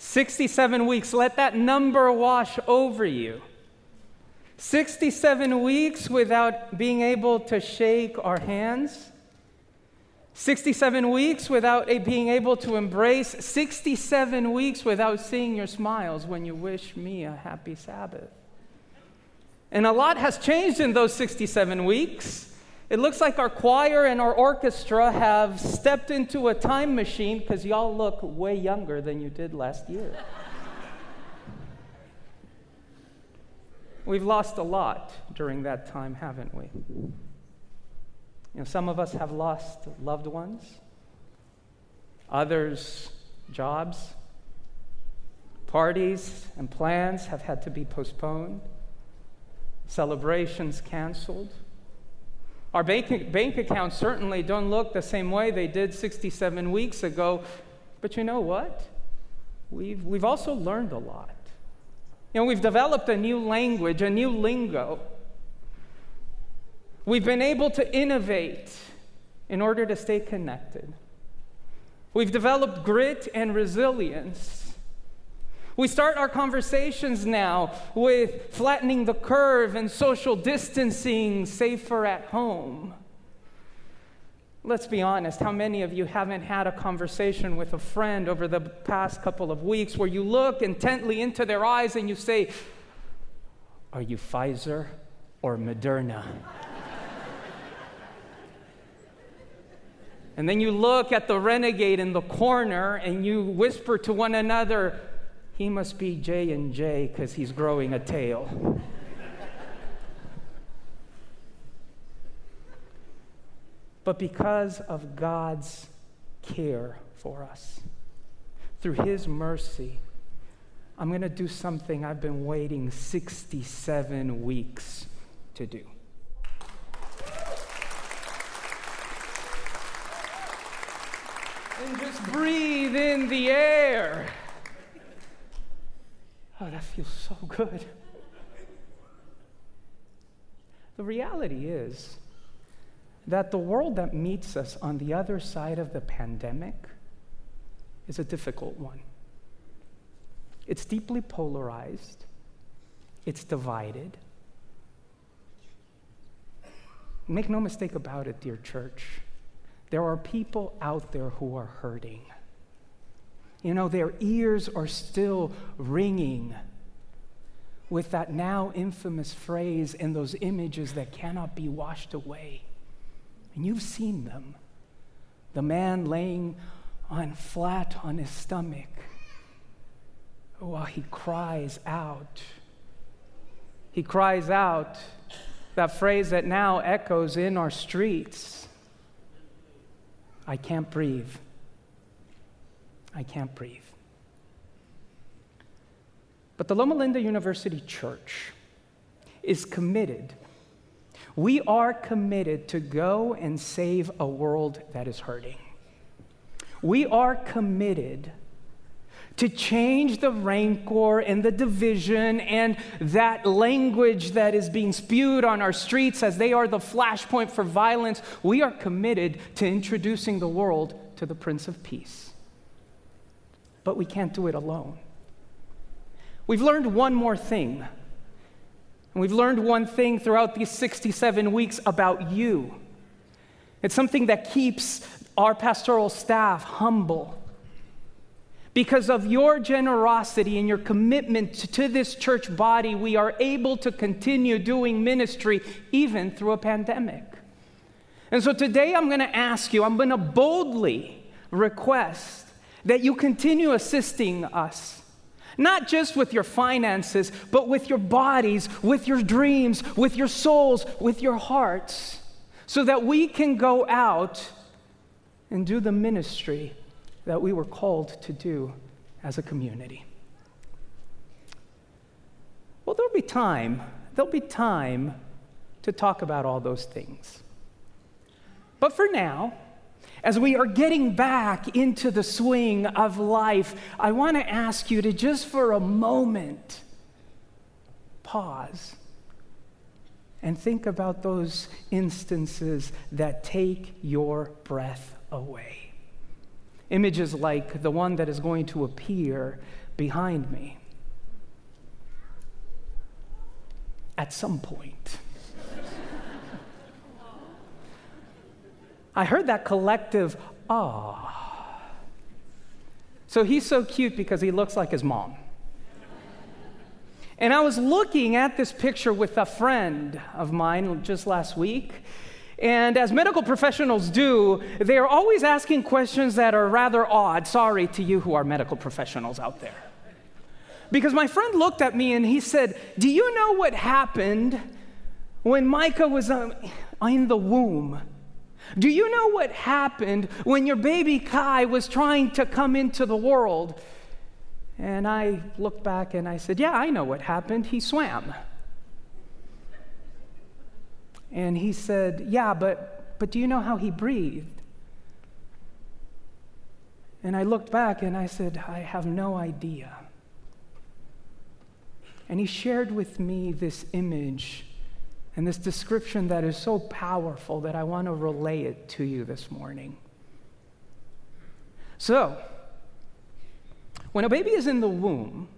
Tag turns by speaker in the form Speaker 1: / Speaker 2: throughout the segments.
Speaker 1: 67 weeks. Let that number wash over you. 67 weeks without being able to shake our hands 67 weeks without being able to embrace, 67 weeks without seeing your smiles when you wish me a happy Sabbath. And a lot has changed in those 67 weeks. It looks like our choir and our orchestra have stepped into a time machine because y'all look way younger than you did last year. We've lost a lot during that time, haven't we? You know, some of us have lost loved ones, others, jobs. Parties and plans have had to be postponed, celebrations canceled. Our bank, bank accounts certainly don't look the same way they did 67 weeks ago, but you know what? We've, we've also learned a lot. You know, we've developed a new language, a new lingo We've been able to innovate in order to stay connected. We've developed grit and resilience. We start our conversations now with flattening the curve and social distancing, safer at home. Let's be honest, how many of you haven't had a conversation with a friend over the past couple of weeks where you look intently into their eyes and you say, Are you Pfizer or Moderna? And then you look at the renegade in the corner and you whisper to one another, he must be J and J because he's growing a tail. but because of God's care for us, through his mercy, I'm going to do something I've been waiting 67 weeks to do. and just breathe in the air. Oh, that feels so good. The reality is that the world that meets us on the other side of the pandemic is a difficult one. It's deeply polarized, it's divided. Make no mistake about it, dear church. There are people out there who are hurting. You know, their ears are still ringing with that now infamous phrase and those images that cannot be washed away. And you've seen them. The man laying on flat on his stomach while he cries out. He cries out that phrase that now echoes in our streets I can't breathe. I can't breathe. But the Loma Linda University Church is committed. We are committed to go and save a world that is hurting. We are committed to change the rancor and the division and that language that is being spewed on our streets as they are the flashpoint for violence, we are committed to introducing the world to the Prince of Peace. But we can't do it alone. We've learned one more thing. And we've learned one thing throughout these 67 weeks about you. It's something that keeps our pastoral staff humble Because of your generosity and your commitment to this church body, we are able to continue doing ministry even through a pandemic. And so today I'm going to ask you, I'm going to boldly request that you continue assisting us, not just with your finances, but with your bodies, with your dreams, with your souls, with your hearts, so that we can go out and do the ministry that we were called to do as a community. Well, there'll be time, there'll be time to talk about all those things. But for now, as we are getting back into the swing of life, I want to ask you to just for a moment pause and think about those instances that take your breath away. Images like the one that is going to appear behind me. At some point. I heard that collective, ah. So he's so cute because he looks like his mom. And I was looking at this picture with a friend of mine just last week. And as medical professionals do, they are always asking questions that are rather odd. Sorry to you who are medical professionals out there. Because my friend looked at me and he said, Do you know what happened when Micah was um, in the womb? Do you know what happened when your baby Kai was trying to come into the world? And I looked back and I said, Yeah, I know what happened. He swam. And he said, Yeah, but, but do you know how he breathed? And I looked back and I said, I have no idea. And he shared with me this image and this description that is so powerful that I want to relay it to you this morning. So, when a baby is in the womb,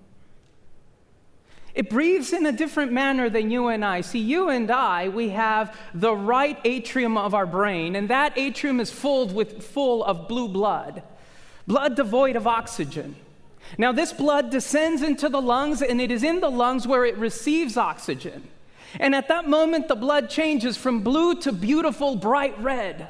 Speaker 1: it breathes in a different manner than you and I. See, you and I, we have the right atrium of our brain, and that atrium is full with full of blue blood, blood devoid of oxygen. Now, this blood descends into the lungs, and it is in the lungs where it receives oxygen. And at that moment, the blood changes from blue to beautiful bright red.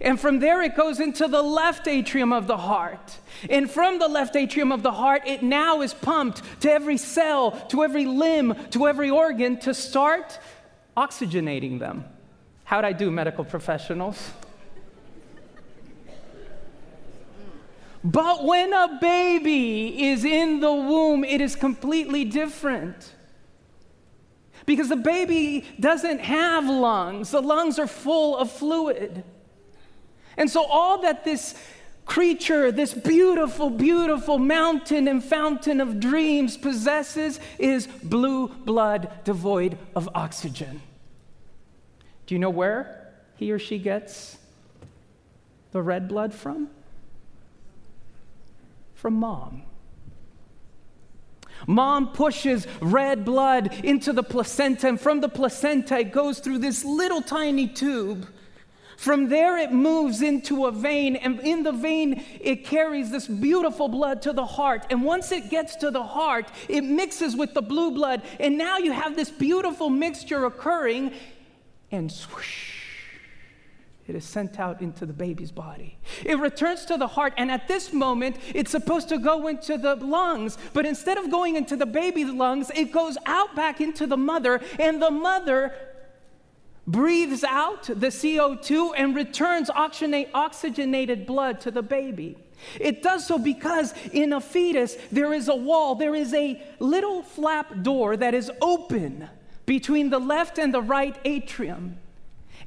Speaker 1: And from there, it goes into the left atrium of the heart. And from the left atrium of the heart, it now is pumped to every cell, to every limb, to every organ to start oxygenating them. How'd I do, medical professionals? But when a baby is in the womb, it is completely different. Because the baby doesn't have lungs, the lungs are full of fluid. And so, all that this creature, this beautiful, beautiful mountain and fountain of dreams possesses is blue blood devoid of oxygen. Do you know where he or she gets the red blood from? From mom. Mom pushes red blood into the placenta, and from the placenta, it goes through this little tiny tube. From there, it moves into a vein, and in the vein, it carries this beautiful blood to the heart. And once it gets to the heart, it mixes with the blue blood, and now you have this beautiful mixture occurring, and swoosh it is sent out into the baby's body. It returns to the heart, and at this moment, it's supposed to go into the lungs. But instead of going into the baby's lungs, it goes out back into the mother, and the mother breathes out the CO2 and returns oxygenated blood to the baby. It does so because in a fetus, there is a wall, there is a little flap door that is open between the left and the right atrium.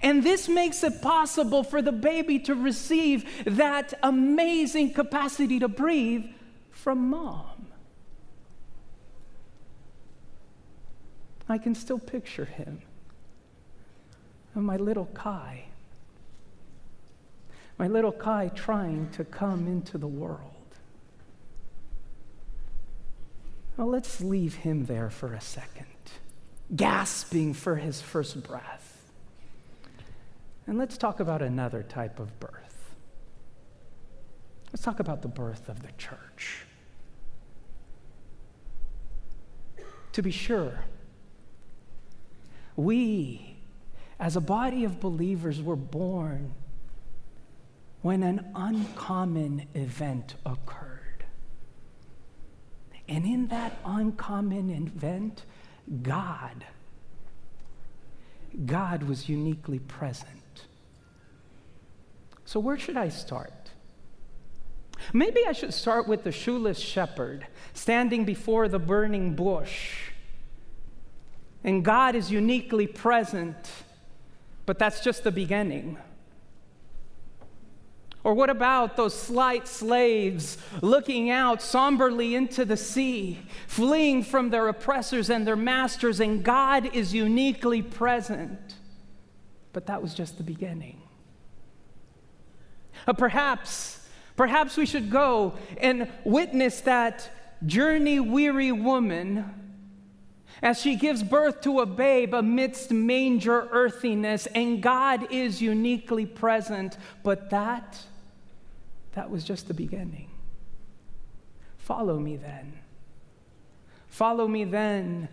Speaker 1: And this makes it possible for the baby to receive that amazing capacity to breathe from mom. I can still picture him. My little Kai. My little Kai trying to come into the world. Well, let's leave him there for a second, gasping for his first breath. And let's talk about another type of birth. Let's talk about the birth of the church. To be sure, we, as a body of believers, were born when an uncommon event occurred. And in that uncommon event, God, God was uniquely present. So, where should I start? Maybe I should start with the shoeless shepherd standing before the burning bush. And God is uniquely present, but that's just the beginning. Or what about those slight slaves looking out somberly into the sea, fleeing from their oppressors and their masters, and God is uniquely present? But that was just the beginning. Uh, perhaps, perhaps we should go and witness that journey weary woman as she gives birth to a babe amidst manger earthiness, and God is uniquely present, but that that was just the beginning. Follow me then. Follow me then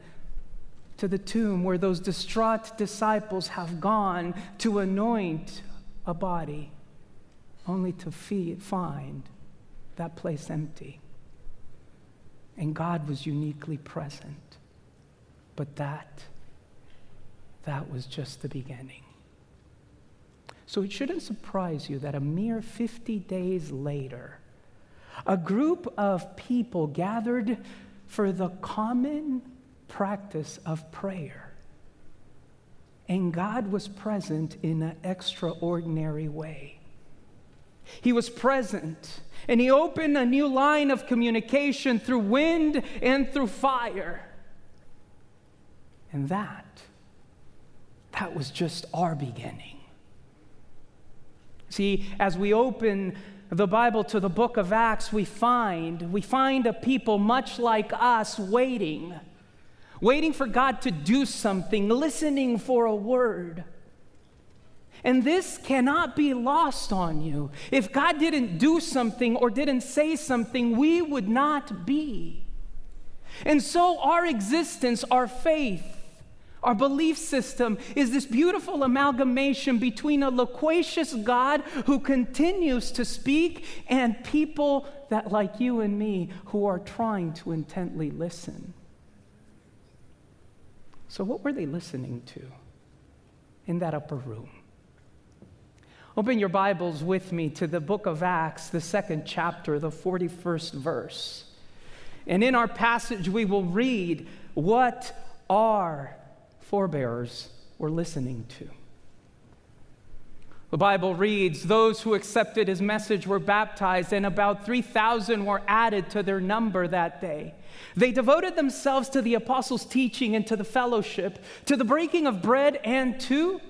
Speaker 1: to the tomb where those distraught disciples have gone to anoint a body, only to find that place empty. And God was uniquely present. But that, that was just the beginning. So it shouldn't surprise you that a mere 50 days later, a group of people gathered for the common practice of prayer. And God was present in an extraordinary way. He was present, and He opened a new line of communication through wind and through fire. And that, that was just our beginning. See, as we open the Bible to the book of Acts, we find we find a people much like us waiting, waiting for God to do something, listening for a word. And this cannot be lost on you. If God didn't do something or didn't say something, we would not be. And so our existence, our faith, our belief system is this beautiful amalgamation between a loquacious God who continues to speak and people that, like you and me, who are trying to intently listen. So, what were they listening to in that upper room? Open your Bibles with me to the book of Acts, the second chapter, the 41st verse. And in our passage, we will read what our forebears were listening to. The Bible reads Those who accepted his message were baptized, and about 3,000 were added to their number that day. They devoted themselves to the apostles' teaching and to the fellowship, to the breaking of bread, and to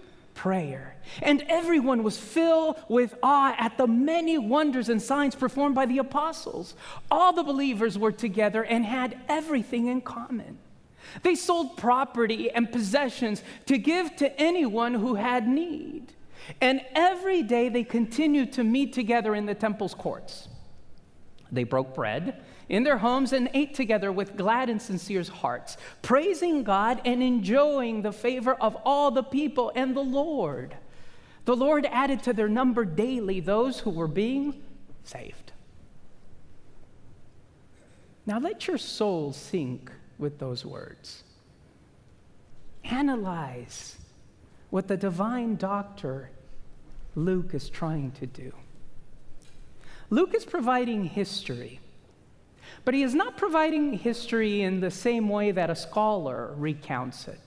Speaker 1: prayer. And everyone was filled with awe at the many wonders and signs performed by the apostles. All the believers were together and had everything in common. They sold property and possessions to give to anyone who had need. And every day they continued to meet together in the temple's courts. They broke bread in their homes and ate together with glad and sincere hearts, praising God and enjoying the favor of all the people and the Lord. The Lord added to their number daily those who were being saved. Now let your soul sink with those words. Analyze what the divine doctor Luke is trying to do. Luke is providing history, but he is not providing history in the same way that a scholar recounts it.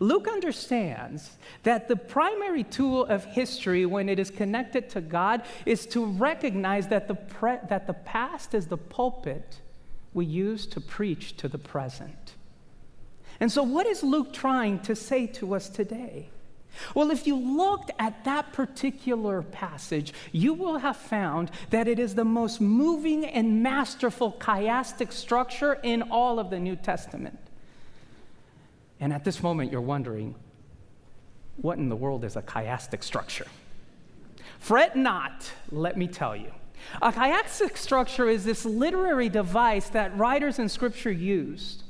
Speaker 1: Luke understands that the primary tool of history when it is connected to God is to recognize that the, pre- that the past is the pulpit we use to preach to the present. And so, what is Luke trying to say to us today? Well, if you looked at that particular passage, you will have found that it is the most moving and masterful chiastic structure in all of the New Testament. And at this moment, you're wondering, what in the world is a chiastic structure? Fret not, let me tell you. A chiastic structure is this literary device that writers in Scripture used.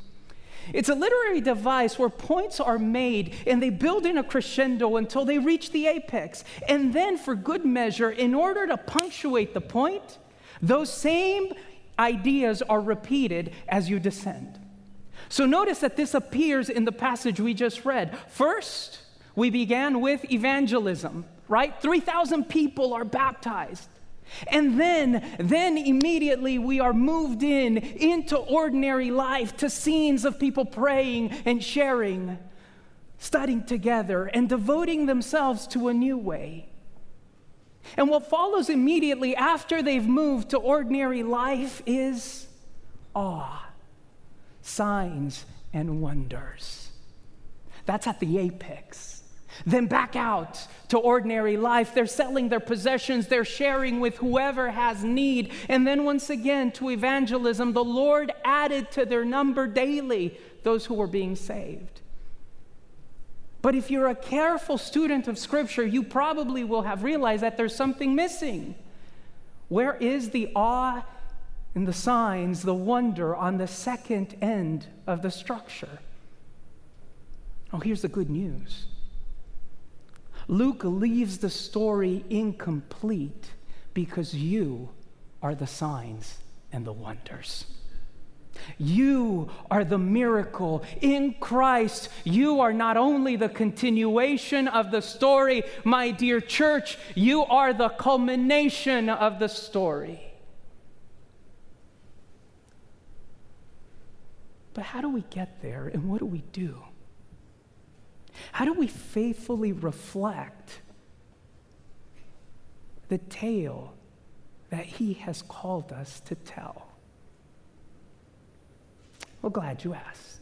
Speaker 1: It's a literary device where points are made and they build in a crescendo until they reach the apex. And then, for good measure, in order to punctuate the point, those same ideas are repeated as you descend. So notice that this appears in the passage we just read. First, we began with evangelism, right? 3,000 people are baptized. And then, then immediately we are moved in into ordinary life to scenes of people praying and sharing, studying together, and devoting themselves to a new way. And what follows immediately after they've moved to ordinary life is awe, signs, and wonders. That's at the apex. Then back out to ordinary life. They're selling their possessions, they're sharing with whoever has need. And then once again to evangelism, the Lord added to their number daily those who were being saved. But if you're a careful student of Scripture, you probably will have realized that there's something missing. Where is the awe and the signs, the wonder on the second end of the structure? Oh, here's the good news Luke leaves the story incomplete because you are the signs and the wonders. You are the miracle in Christ. You are not only the continuation of the story, my dear church, you are the culmination of the story. But how do we get there and what do we do? How do we faithfully reflect the tale that He has called us to tell? Well, glad you asked.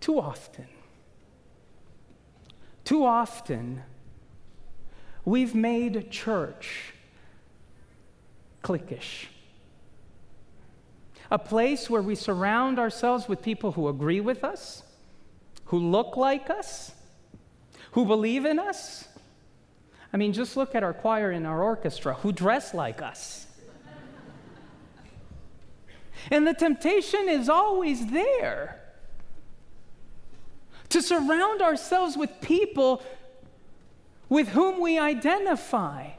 Speaker 1: Too often, too often, we've made church cliquish a place where we surround ourselves with people who agree with us, who look like us, who believe in us. I mean, just look at our choir and our orchestra who dress like us. and the temptation is always there to surround ourselves with people with whom we identify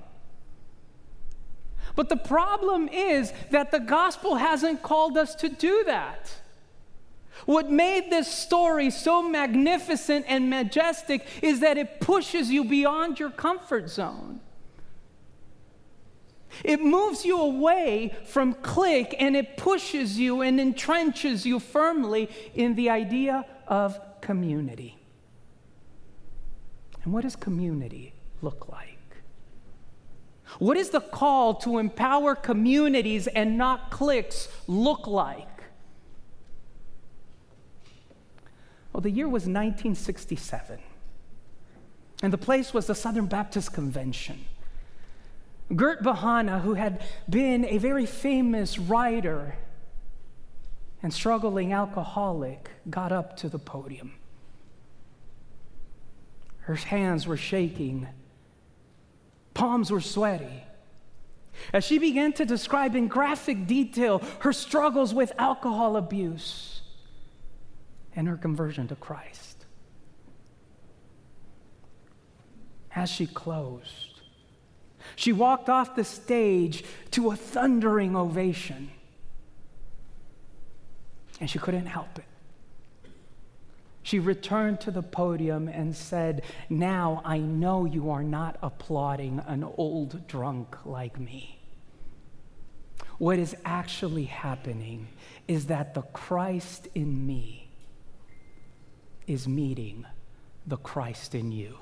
Speaker 1: but the problem is that the gospel hasn't called us to do that. What made this story so magnificent and majestic is that it pushes you beyond your comfort zone. It moves you away from clique and it pushes you and entrenches you firmly in the idea of community. And what does community look like? What does the call to empower communities and not cliques look like? Well, the year was 1967, and the place was the Southern Baptist Convention. Gert Behanna, who had been a very famous writer and struggling alcoholic, got up to the podium. Her hands were shaking palms were sweaty. As she began to describe in graphic detail her struggles with alcohol abuse and her conversion to Christ. As she closed, she walked off the stage to a thundering ovation, and she couldn't help it. She returned to the podium and said, Now I know you are not applauding an old drunk like me. What is actually happening is that the Christ in me is meeting the Christ in you.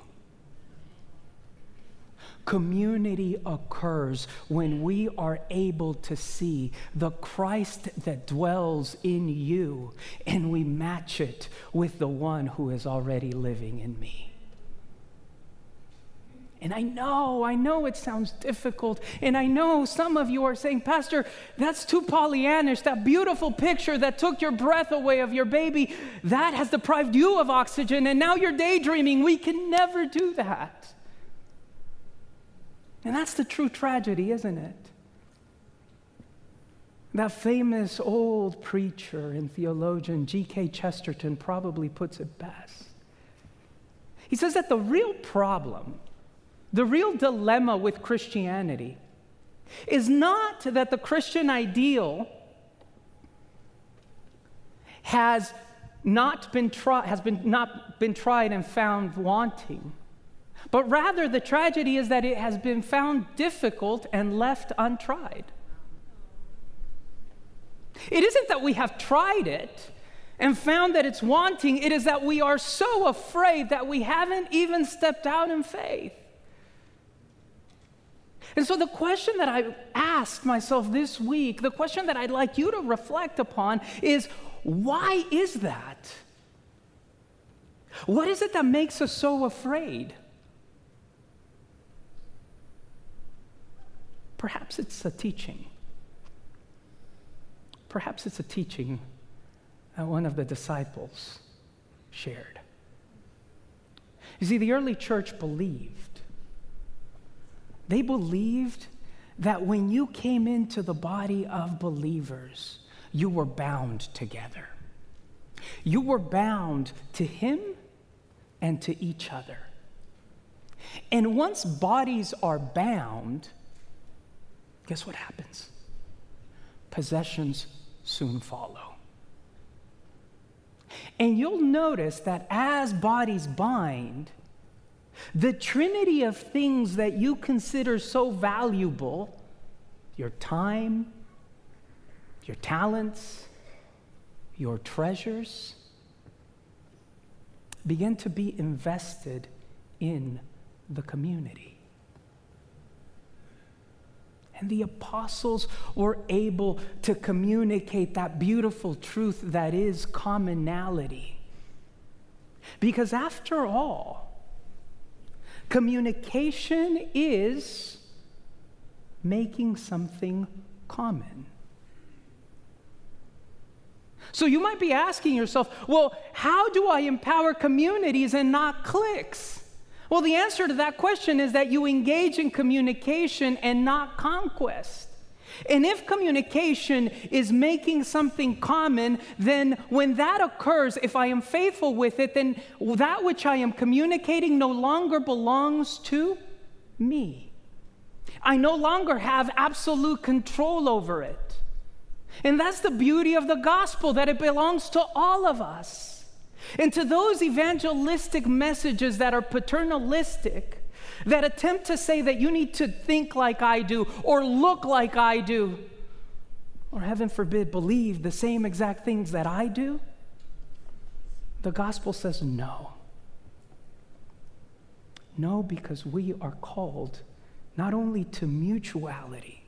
Speaker 1: Community occurs when we are able to see the Christ that dwells in you and we match it with the one who is already living in me. And I know, I know it sounds difficult. And I know some of you are saying, Pastor, that's too Pollyannish. That beautiful picture that took your breath away of your baby, that has deprived you of oxygen. And now you're daydreaming. We can never do that. And that's the true tragedy, isn't it? That famous old preacher and theologian G.K. Chesterton probably puts it best. He says that the real problem, the real dilemma with Christianity, is not that the Christian ideal has not been tried has been not been tried and found wanting but rather the tragedy is that it has been found difficult and left untried it isn't that we have tried it and found that it's wanting it is that we are so afraid that we haven't even stepped out in faith and so, the question that I asked myself this week, the question that I'd like you to reflect upon is why is that? What is it that makes us so afraid? Perhaps it's a teaching. Perhaps it's a teaching that one of the disciples shared. You see, the early church believed they believed that when you came into the body of believers, you were bound together. You were bound to Him and to each other. And once bodies are bound, guess what happens? Possessions soon follow. And you'll notice that as bodies bind, the trinity of things that you consider so valuable your time, your talents, your treasures begin to be invested in the community. And the apostles were able to communicate that beautiful truth that is commonality. Because after all, Communication is making something common. So you might be asking yourself, well, how do I empower communities and not cliques? Well, the answer to that question is that you engage in communication and not conquest. And if communication is making something common, then when that occurs, if I am faithful with it, then that which I am communicating no longer belongs to me. I no longer have absolute control over it. And that's the beauty of the gospel, that it belongs to all of us. And to those evangelistic messages that are paternalistic, that attempt to say that you need to think like I do or look like I do, or heaven forbid, believe the same exact things that I do, the gospel says no. No, because we are called not only to mutuality,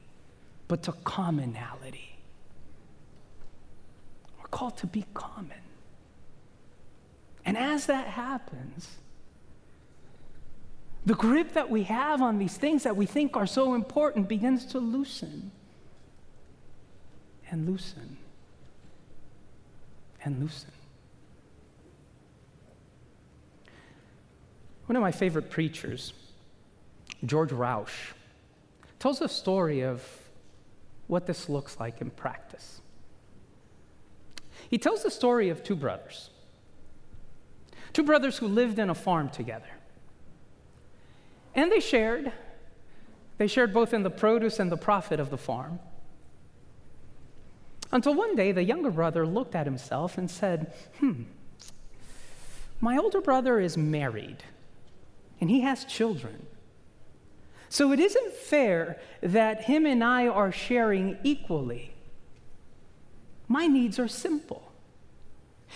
Speaker 1: but to commonality. We're called to be common. And as that happens, the grip that we have on these things that we think are so important begins to loosen and loosen and loosen. One of my favorite preachers, George Rausch, tells a story of what this looks like in practice. He tells the story of two brothers, two brothers who lived in a farm together. And they shared. They shared both in the produce and the profit of the farm. Until one day, the younger brother looked at himself and said, Hmm, my older brother is married and he has children. So it isn't fair that him and I are sharing equally. My needs are simple.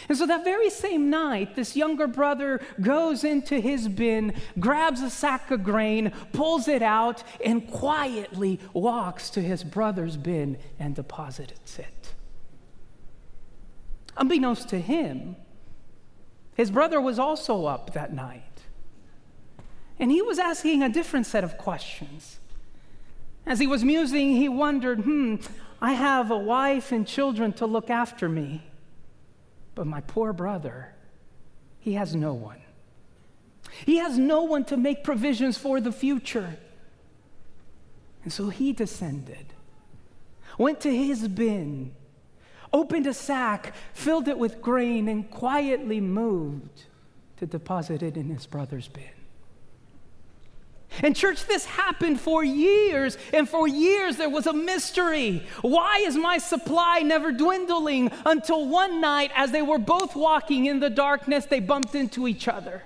Speaker 1: And so that very same night, this younger brother goes into his bin, grabs a sack of grain, pulls it out, and quietly walks to his brother's bin and deposits it. Unbeknownst to him, his brother was also up that night. And he was asking a different set of questions. As he was musing, he wondered, hmm, I have a wife and children to look after me. But my poor brother, he has no one. He has no one to make provisions for the future. And so he descended, went to his bin, opened a sack, filled it with grain, and quietly moved to deposit it in his brother's bin. And, church, this happened for years, and for years there was a mystery. Why is my supply never dwindling? Until one night, as they were both walking in the darkness, they bumped into each other.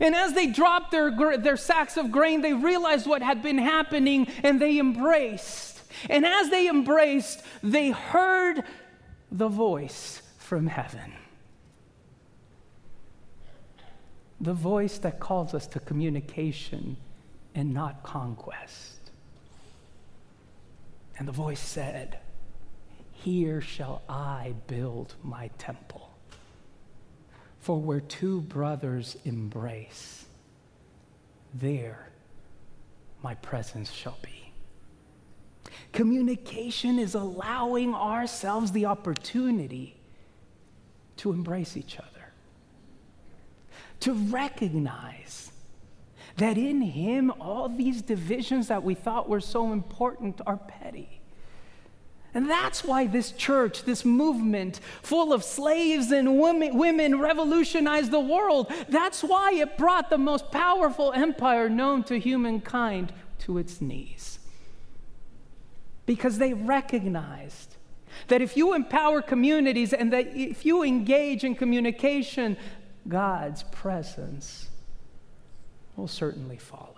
Speaker 1: And as they dropped their, their sacks of grain, they realized what had been happening and they embraced. And as they embraced, they heard the voice from heaven. The voice that calls us to communication and not conquest. And the voice said, Here shall I build my temple. For where two brothers embrace, there my presence shall be. Communication is allowing ourselves the opportunity to embrace each other, to recognize that in Him all these divisions that we thought were so important are petty. And that's why this church, this movement full of slaves and women, women, revolutionized the world. That's why it brought the most powerful empire known to humankind to its knees. Because they recognized that if you empower communities and that if you engage in communication, God's presence will certainly follow.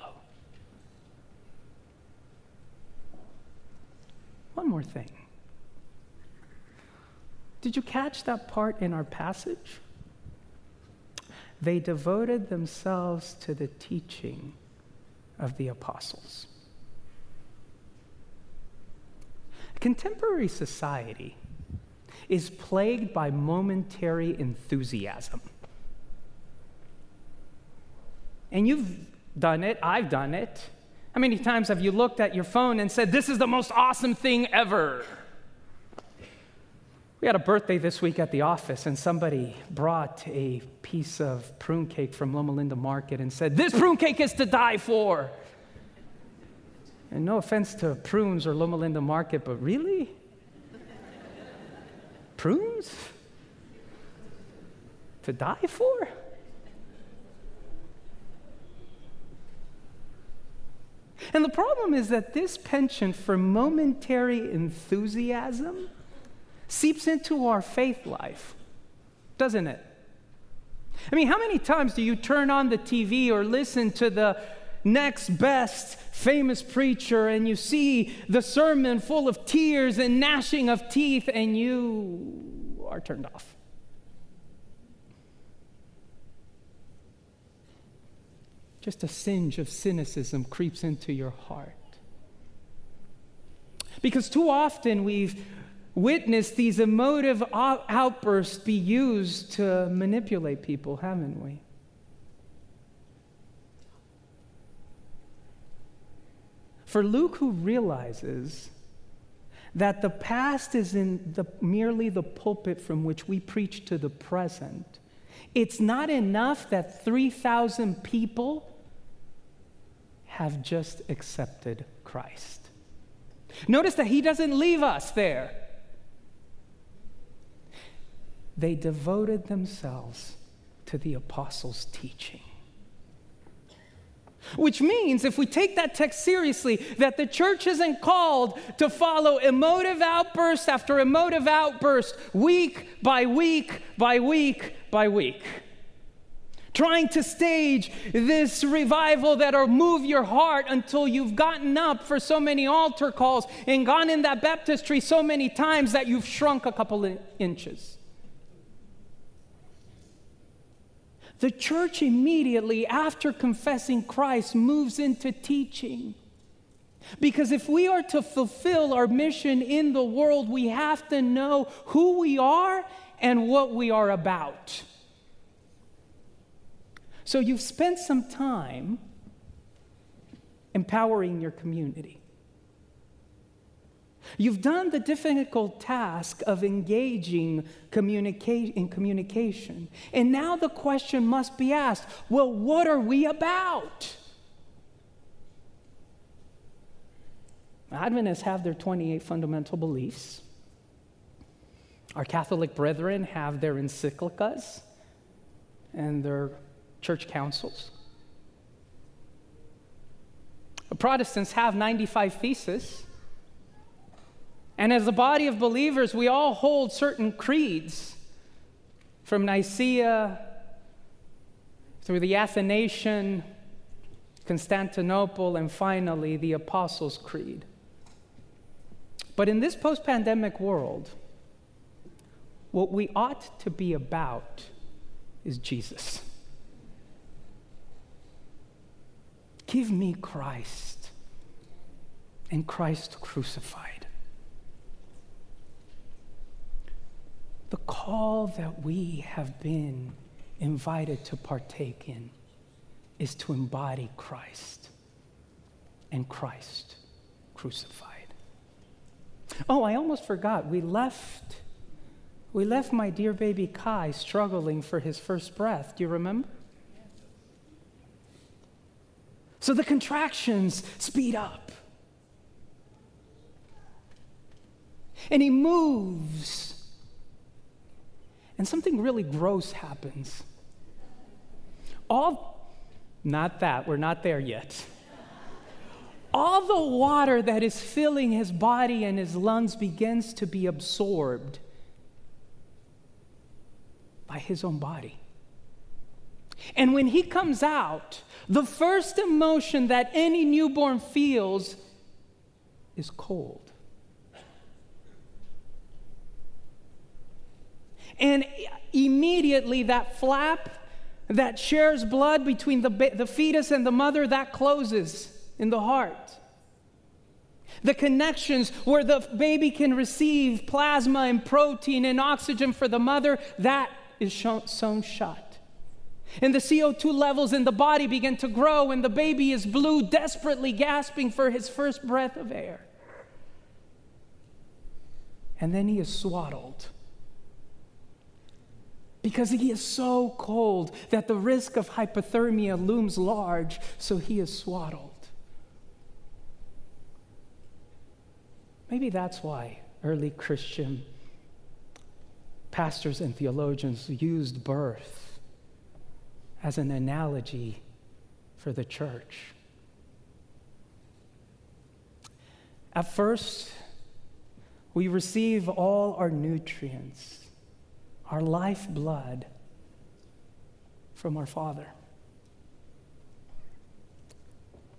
Speaker 1: One more thing. Did you catch that part in our passage? They devoted themselves to the teaching of the apostles. Contemporary society is plagued by momentary enthusiasm. And you've done it, I've done it. How many times have you looked at your phone and said, This is the most awesome thing ever? We had a birthday this week at the office, and somebody brought a piece of prune cake from Loma Linda Market and said, This prune cake is to die for. And no offense to prunes or Loma Linda Market, but really? prunes? To die for? And the problem is that this penchant for momentary enthusiasm seeps into our faith life, doesn't it? I mean, how many times do you turn on the TV or listen to the next best famous preacher and you see the sermon full of tears and gnashing of teeth and you are turned off? Just a singe of cynicism creeps into your heart. Because too often we've witnessed these emotive outbursts be used to manipulate people, haven't we? For Luke, who realizes that the past is in the, merely the pulpit from which we preach to the present, it's not enough that 3,000 people have just accepted Christ. Notice that he doesn't leave us there they devoted themselves to the apostles' teaching. Which means, if we take that text seriously, that the church isn't called to follow emotive outburst after emotive outburst, week by week by week by week. Trying to stage this revival that'll move your heart until you've gotten up for so many altar calls and gone in that baptistry so many times that you've shrunk a couple of inches. The church immediately after confessing Christ moves into teaching. Because if we are to fulfill our mission in the world, we have to know who we are and what we are about. So you've spent some time empowering your community. You've done the difficult task of engaging communica- in communication. And now the question must be asked well, what are we about? Adventists have their 28 fundamental beliefs. Our Catholic brethren have their encyclicas and their church councils. Protestants have 95 theses. And as a body of believers, we all hold certain creeds from Nicaea through the Athanasian, Constantinople, and finally the Apostles' Creed. But in this post pandemic world, what we ought to be about is Jesus. Give me Christ and Christ crucified. The call that we have been invited to partake in is to embody Christ and Christ crucified. Oh, I almost forgot. We left we left my dear baby Kai struggling for his first breath. Do you remember? So the contractions speed up. And he moves. And something really gross happens. All, not that, we're not there yet. All the water that is filling his body and his lungs begins to be absorbed by his own body. And when he comes out, the first emotion that any newborn feels is cold. And immediately that flap that shares blood between the, the fetus and the mother, that closes in the heart. The connections where the baby can receive plasma and protein and oxygen for the mother, that is sewn shut. And the CO2 levels in the body begin to grow, and the baby is blue, desperately gasping for his first breath of air. And then he is swaddled because he is so cold that the risk of hypothermia looms large, so he is swaddled. Maybe that's why early Christian pastors and theologians used birth as an analogy for the church. At first, we receive all our nutrients, our lifeblood from our Father.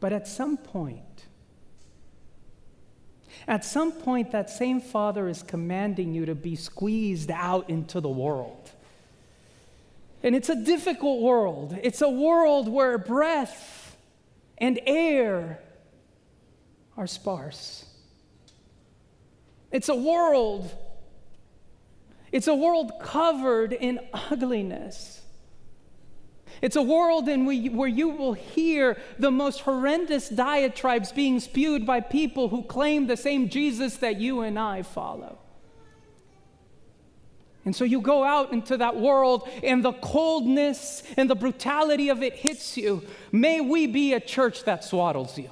Speaker 1: But at some point, at some point, that same Father is commanding you to be squeezed out into the world. And it's a difficult world. It's a world where breath and air are sparse. It's a world, it's a world covered in ugliness. It's a world in we, where you will hear the most horrendous diatribes being spewed by people who claim the same Jesus that you and I follow. And so you go out into that world, and the coldness and the brutality of it hits you. May we be a church that swaddles you.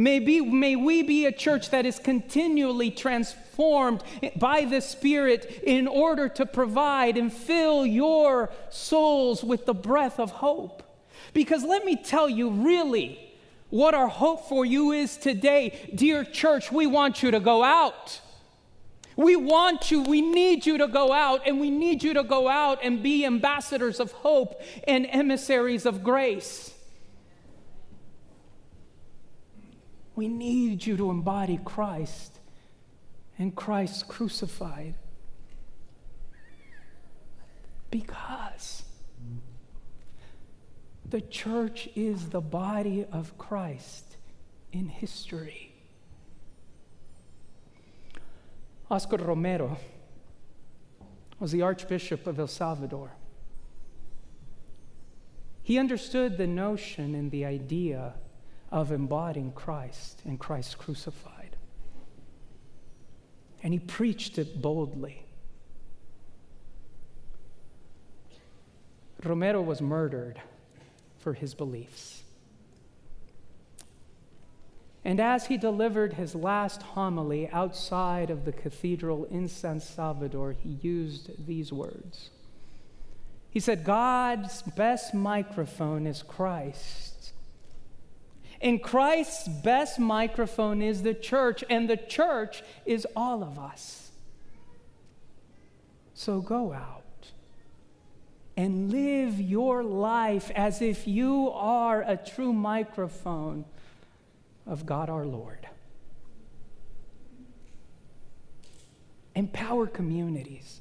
Speaker 1: May, be, may we be a church that is continually transformed by the Spirit in order to provide and fill your souls with the breath of hope. Because let me tell you, really, what our hope for you is today. Dear church, we want you to go out. We want you, we need you to go out, and we need you to go out and be ambassadors of hope and emissaries of grace. We need you to embody Christ and Christ crucified. Because the church is the body of Christ in history. Oscar Romero was the Archbishop of El Salvador. He understood the notion and the idea of embodying Christ and Christ crucified. And he preached it boldly. Romero was murdered for his beliefs. And as he delivered his last homily outside of the cathedral in San Salvador, he used these words. He said, God's best microphone is Christ. And Christ's best microphone is the church, and the church is all of us. So go out and live your life as if you are a true microphone of God our Lord. Empower communities,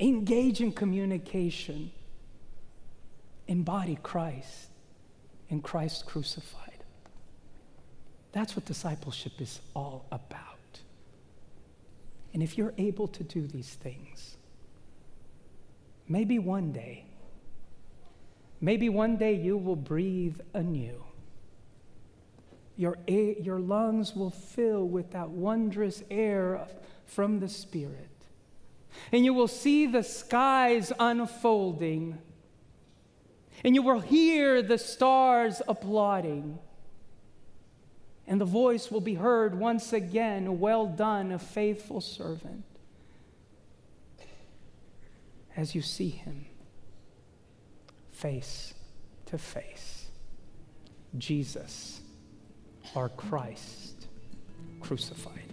Speaker 1: engage in communication, embody Christ and Christ crucified. That's what discipleship is all about. And if you're able to do these things, Maybe one day, maybe one day you will breathe anew. Your, air, your lungs will fill with that wondrous air from the Spirit. And you will see the skies unfolding. And you will hear the stars applauding. And the voice will be heard once again Well done, a faithful servant as you see him face to face. Jesus, our Christ, crucified.